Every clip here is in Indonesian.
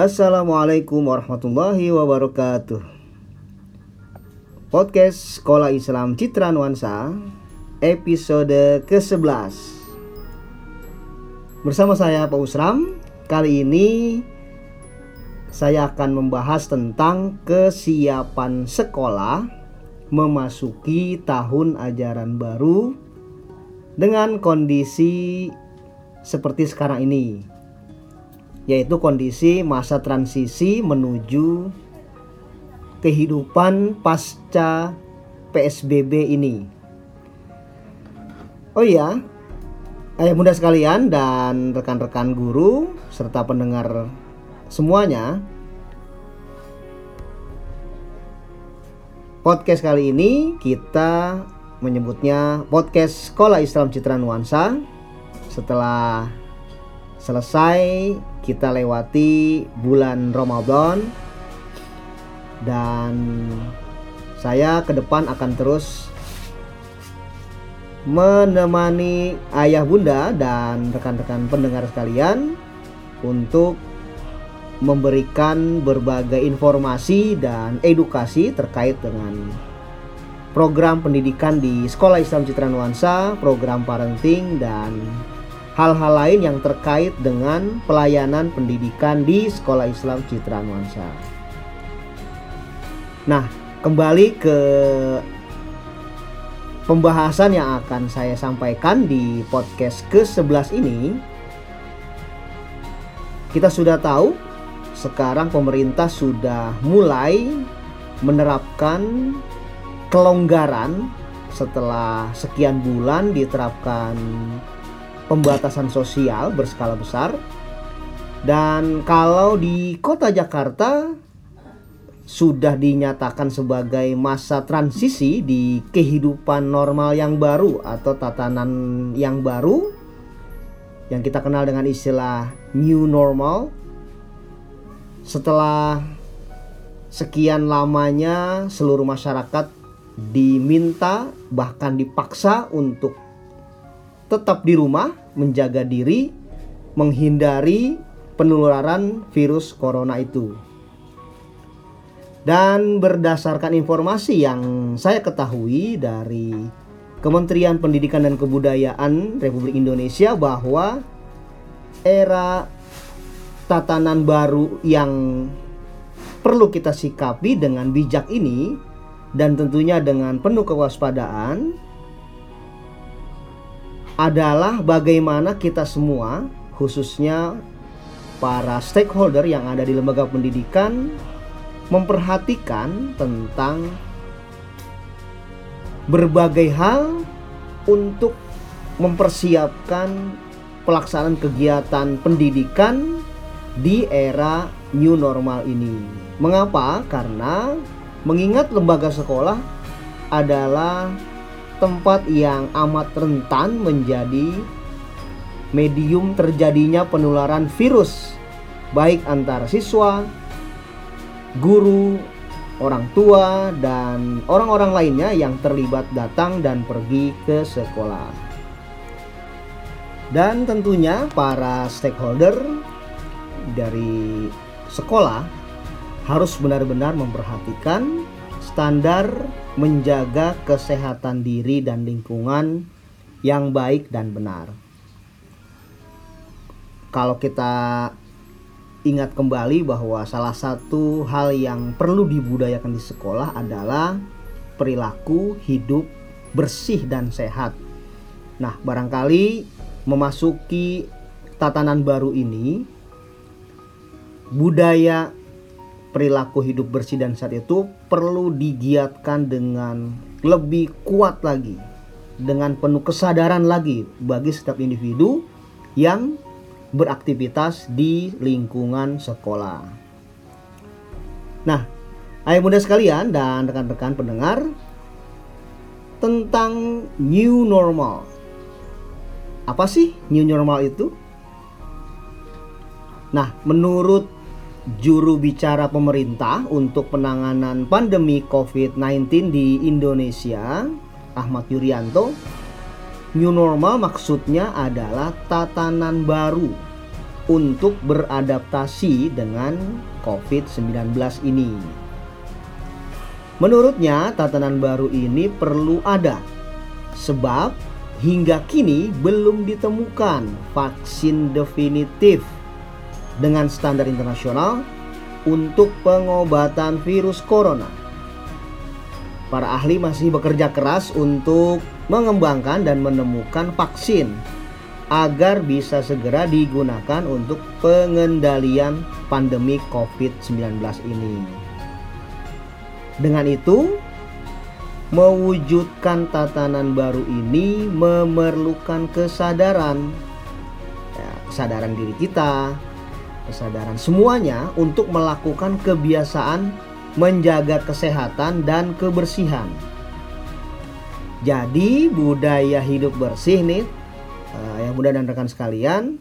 Assalamualaikum warahmatullahi wabarakatuh. Podcast Sekolah Islam Citra Nuansa episode ke-11. Bersama saya Pak Usram, kali ini saya akan membahas tentang kesiapan sekolah memasuki tahun ajaran baru dengan kondisi seperti sekarang ini yaitu kondisi masa transisi menuju kehidupan pasca PSBB ini. Oh iya, ayah bunda sekalian dan rekan-rekan guru serta pendengar semuanya. Podcast kali ini kita menyebutnya podcast Sekolah Islam Citra Nuansa. Setelah selesai kita lewati bulan Ramadan. Dan saya ke depan akan terus menemani ayah bunda dan rekan-rekan pendengar sekalian untuk memberikan berbagai informasi dan edukasi terkait dengan program pendidikan di Sekolah Islam Citra Nuansa, program parenting dan hal-hal lain yang terkait dengan pelayanan pendidikan di Sekolah Islam Citra Nuansa. Nah, kembali ke pembahasan yang akan saya sampaikan di podcast ke-11 ini. Kita sudah tahu sekarang pemerintah sudah mulai menerapkan kelonggaran setelah sekian bulan diterapkan pembatasan sosial berskala besar. Dan kalau di kota Jakarta sudah dinyatakan sebagai masa transisi di kehidupan normal yang baru atau tatanan yang baru yang kita kenal dengan istilah new normal setelah sekian lamanya seluruh masyarakat diminta bahkan dipaksa untuk tetap di rumah, menjaga diri, menghindari penularan virus corona itu. Dan berdasarkan informasi yang saya ketahui dari Kementerian Pendidikan dan Kebudayaan Republik Indonesia bahwa era tatanan baru yang perlu kita sikapi dengan bijak ini dan tentunya dengan penuh kewaspadaan adalah bagaimana kita semua, khususnya para stakeholder yang ada di lembaga pendidikan, memperhatikan tentang berbagai hal untuk mempersiapkan pelaksanaan kegiatan pendidikan di era new normal ini. Mengapa? Karena mengingat lembaga sekolah adalah tempat yang amat rentan menjadi medium terjadinya penularan virus baik antar siswa, guru, orang tua dan orang-orang lainnya yang terlibat datang dan pergi ke sekolah. Dan tentunya para stakeholder dari sekolah harus benar-benar memperhatikan standar menjaga kesehatan diri dan lingkungan yang baik dan benar. Kalau kita ingat kembali bahwa salah satu hal yang perlu dibudayakan di sekolah adalah perilaku hidup bersih dan sehat. Nah, barangkali memasuki tatanan baru ini budaya perilaku hidup bersih dan sehat itu perlu digiatkan dengan lebih kuat lagi dengan penuh kesadaran lagi bagi setiap individu yang beraktivitas di lingkungan sekolah. Nah, ayah muda sekalian dan rekan-rekan pendengar tentang new normal. Apa sih new normal itu? Nah, menurut juru bicara pemerintah untuk penanganan pandemi COVID-19 di Indonesia, Ahmad Yuryanto, new normal maksudnya adalah tatanan baru untuk beradaptasi dengan COVID-19 ini. Menurutnya, tatanan baru ini perlu ada, sebab hingga kini belum ditemukan vaksin definitif dengan standar internasional untuk pengobatan virus corona. Para ahli masih bekerja keras untuk mengembangkan dan menemukan vaksin agar bisa segera digunakan untuk pengendalian pandemi COVID-19 ini. Dengan itu, mewujudkan tatanan baru ini memerlukan kesadaran, ya, kesadaran diri kita, kesadaran semuanya untuk melakukan kebiasaan menjaga kesehatan dan kebersihan. Jadi budaya hidup bersih nih, uh, yang mudah dan rekan sekalian,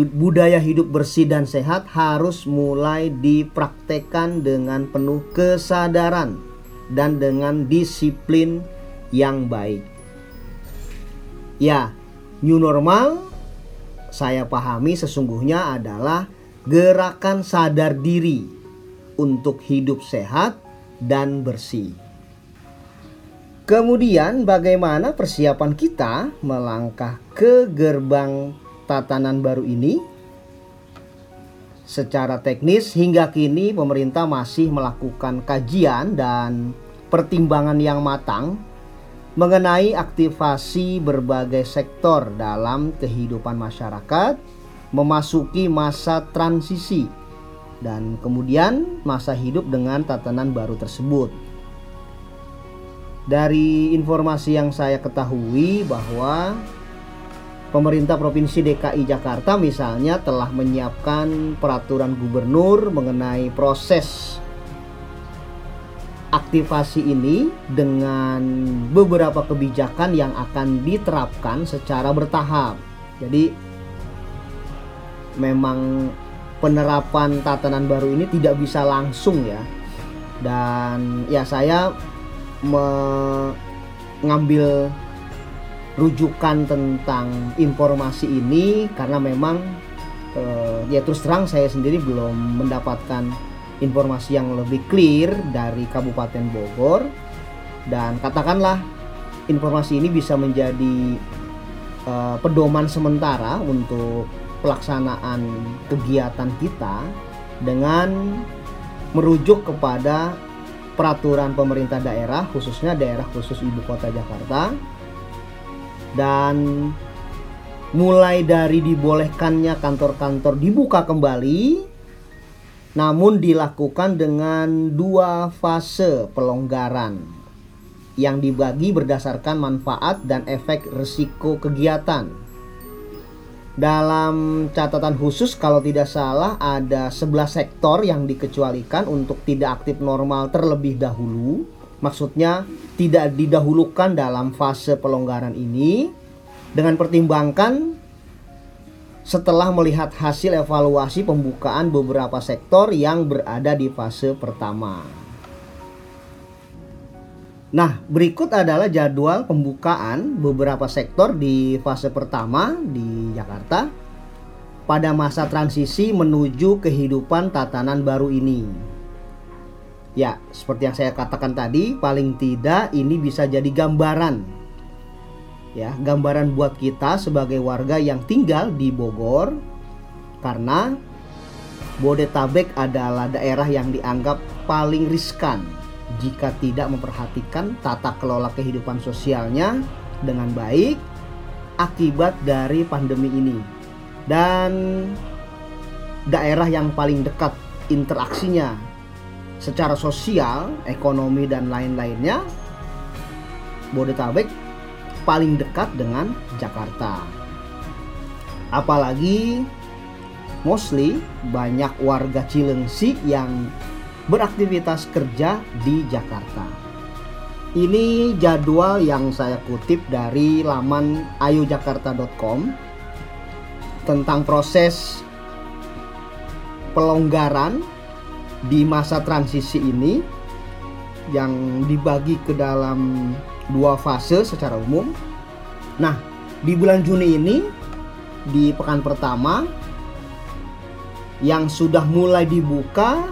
budaya hidup bersih dan sehat harus mulai dipraktekkan dengan penuh kesadaran dan dengan disiplin yang baik. Ya, new normal saya pahami sesungguhnya adalah gerakan sadar diri untuk hidup sehat dan bersih. Kemudian bagaimana persiapan kita melangkah ke gerbang tatanan baru ini secara teknis hingga kini pemerintah masih melakukan kajian dan pertimbangan yang matang mengenai aktivasi berbagai sektor dalam kehidupan masyarakat memasuki masa transisi dan kemudian masa hidup dengan tatanan baru tersebut. Dari informasi yang saya ketahui bahwa pemerintah Provinsi DKI Jakarta misalnya telah menyiapkan peraturan gubernur mengenai proses aktivasi ini dengan beberapa kebijakan yang akan diterapkan secara bertahap. Jadi memang penerapan tatanan baru ini tidak bisa langsung ya. Dan ya saya mengambil rujukan tentang informasi ini karena memang uh, ya terus terang saya sendiri belum mendapatkan informasi yang lebih clear dari Kabupaten Bogor. Dan katakanlah informasi ini bisa menjadi uh, pedoman sementara untuk pelaksanaan kegiatan kita dengan merujuk kepada peraturan pemerintah daerah khususnya daerah khusus ibu kota Jakarta. Dan mulai dari dibolehkannya kantor-kantor dibuka kembali namun dilakukan dengan dua fase pelonggaran yang dibagi berdasarkan manfaat dan efek risiko kegiatan. Dalam catatan khusus kalau tidak salah ada 11 sektor yang dikecualikan untuk tidak aktif normal terlebih dahulu maksudnya tidak didahulukan dalam fase pelonggaran ini dengan pertimbangkan setelah melihat hasil evaluasi pembukaan beberapa sektor yang berada di fase pertama. Nah, berikut adalah jadwal pembukaan beberapa sektor di fase pertama di Jakarta pada masa transisi menuju kehidupan tatanan baru ini. Ya, seperti yang saya katakan tadi, paling tidak ini bisa jadi gambaran. Ya, gambaran buat kita sebagai warga yang tinggal di Bogor karena Bodetabek adalah daerah yang dianggap paling riskan jika tidak memperhatikan tata kelola kehidupan sosialnya dengan baik akibat dari pandemi ini. Dan daerah yang paling dekat interaksinya secara sosial, ekonomi dan lain-lainnya Bodetabek paling dekat dengan Jakarta. Apalagi mostly banyak warga Cilengsi yang beraktivitas kerja di Jakarta. Ini jadwal yang saya kutip dari laman ayojakarta.com tentang proses pelonggaran di masa transisi ini yang dibagi ke dalam dua fase secara umum. Nah, di bulan Juni ini di pekan pertama yang sudah mulai dibuka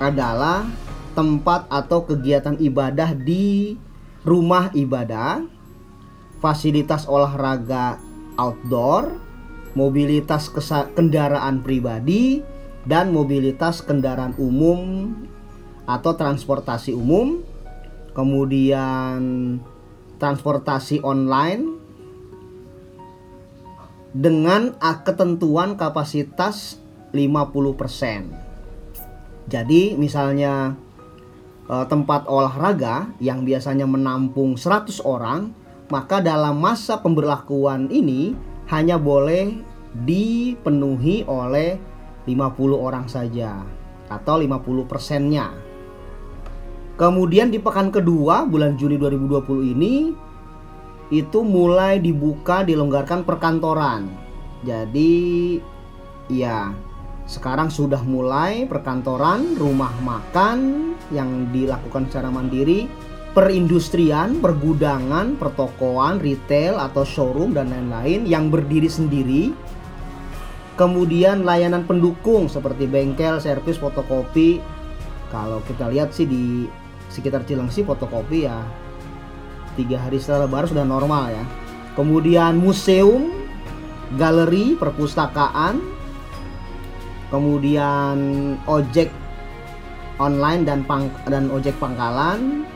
adalah tempat atau kegiatan ibadah di rumah ibadah, fasilitas olahraga outdoor, mobilitas kendaraan pribadi, dan mobilitas kendaraan umum atau transportasi umum, kemudian transportasi online dengan ketentuan kapasitas 50%. Jadi misalnya eh, tempat olahraga yang biasanya menampung 100 orang, maka dalam masa pemberlakuan ini hanya boleh dipenuhi oleh 50 orang saja atau 50 persennya. Kemudian di pekan kedua bulan Juni 2020 ini itu mulai dibuka dilonggarkan perkantoran. Jadi ya sekarang sudah mulai perkantoran, rumah makan yang dilakukan secara mandiri, perindustrian, pergudangan, pertokoan, retail atau showroom dan lain-lain yang berdiri sendiri. Kemudian layanan pendukung seperti bengkel, servis, fotokopi. Kalau kita lihat sih di sekitar Cilengsi fotokopi ya tiga hari setelah lebaran sudah normal ya. Kemudian museum, galeri, perpustakaan, kemudian ojek online dan pang dan ojek pangkalan,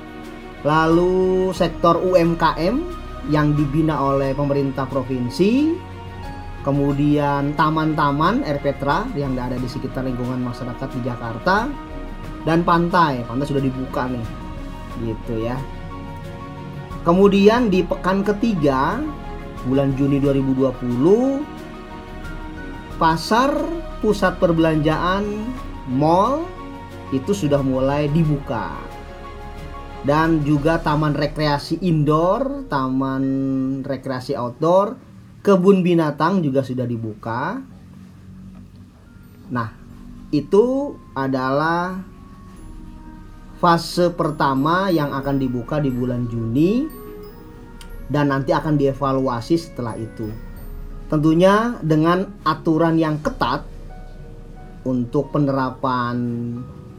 lalu sektor UMKM yang dibina oleh pemerintah provinsi, kemudian taman-taman Erpetra yang ada di sekitar lingkungan masyarakat di Jakarta, dan pantai. Pantai sudah dibuka nih, gitu ya. Kemudian di pekan ketiga bulan Juni 2020 pasar pusat perbelanjaan mall itu sudah mulai dibuka dan juga taman rekreasi indoor, taman rekreasi outdoor, kebun binatang juga sudah dibuka. Nah, itu adalah fase pertama yang akan dibuka di bulan Juni dan nanti akan dievaluasi setelah itu. Tentunya dengan aturan yang ketat untuk penerapan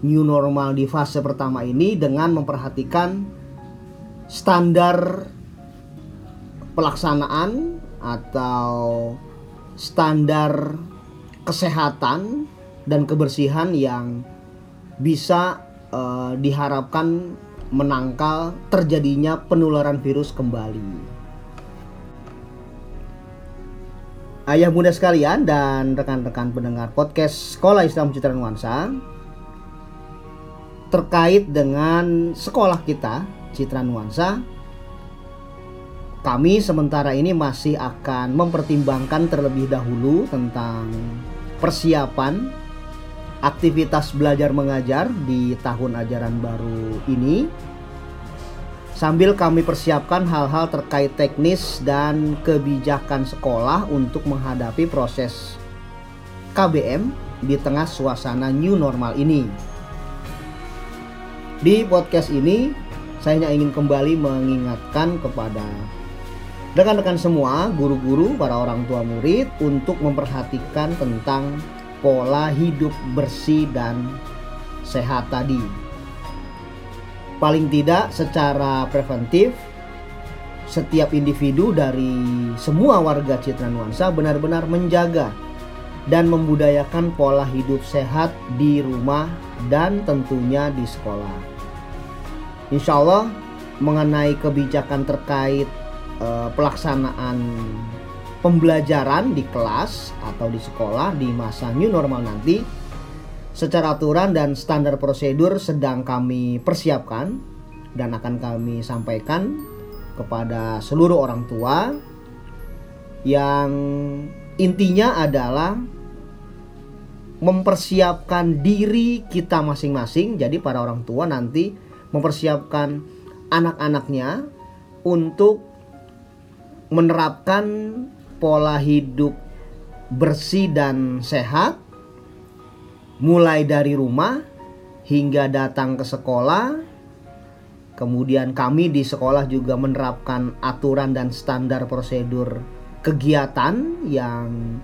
new normal di fase pertama ini dengan memperhatikan standar pelaksanaan atau standar kesehatan dan kebersihan yang bisa uh, diharapkan menangkal terjadinya penularan virus kembali. Ayah bunda sekalian dan rekan-rekan pendengar podcast Sekolah Islam Citra Nuansa terkait dengan sekolah kita Citra Nuansa kami sementara ini masih akan mempertimbangkan terlebih dahulu tentang persiapan aktivitas belajar mengajar di tahun ajaran baru ini sambil kami persiapkan hal-hal terkait teknis dan kebijakan sekolah untuk menghadapi proses KBM di tengah suasana new normal ini. Di podcast ini, saya hanya ingin kembali mengingatkan kepada rekan-rekan semua, guru-guru, para orang tua murid untuk memperhatikan tentang pola hidup bersih dan sehat tadi paling tidak secara preventif setiap individu dari semua warga Citra Nuansa benar-benar menjaga dan membudayakan pola hidup sehat di rumah dan tentunya di sekolah. Insya Allah mengenai kebijakan terkait eh, pelaksanaan pembelajaran di kelas atau di sekolah di masa new normal nanti Secara aturan dan standar prosedur sedang kami persiapkan dan akan kami sampaikan kepada seluruh orang tua yang intinya adalah mempersiapkan diri kita masing-masing. Jadi para orang tua nanti mempersiapkan anak-anaknya untuk menerapkan pola hidup bersih dan sehat mulai dari rumah hingga datang ke sekolah. Kemudian kami di sekolah juga menerapkan aturan dan standar prosedur kegiatan yang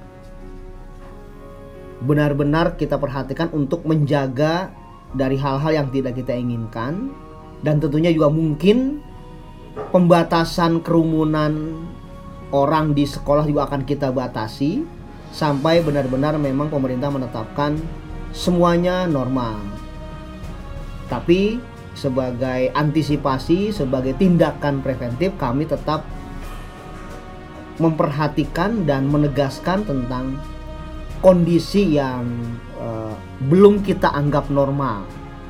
benar-benar kita perhatikan untuk menjaga dari hal-hal yang tidak kita inginkan dan tentunya juga mungkin pembatasan kerumunan orang di sekolah juga akan kita batasi sampai benar-benar memang pemerintah menetapkan semuanya normal. Tapi sebagai antisipasi, sebagai tindakan preventif kami tetap memperhatikan dan menegaskan tentang kondisi yang uh, belum kita anggap normal.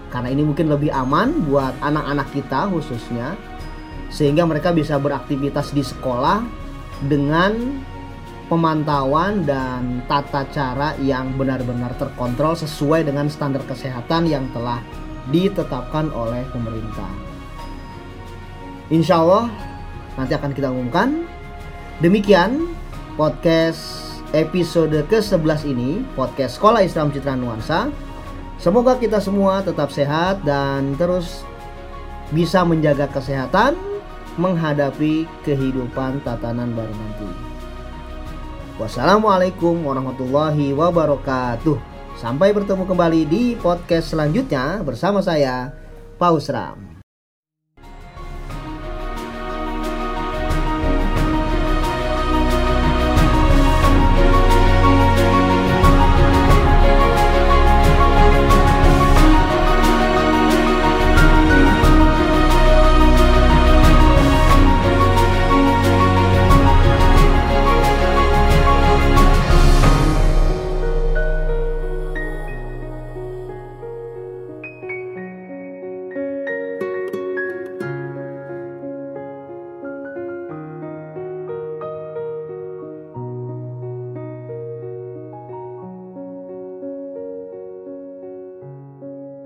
Karena ini mungkin lebih aman buat anak-anak kita khususnya sehingga mereka bisa beraktivitas di sekolah dengan pemantauan dan tata cara yang benar-benar terkontrol sesuai dengan standar kesehatan yang telah ditetapkan oleh pemerintah. Insya Allah nanti akan kita umumkan. Demikian podcast episode ke-11 ini, podcast Sekolah Islam Citra Nuansa. Semoga kita semua tetap sehat dan terus bisa menjaga kesehatan menghadapi kehidupan tatanan baru nanti. Wassalamualaikum warahmatullahi wabarakatuh. Sampai bertemu kembali di podcast selanjutnya bersama saya, Paus Ram.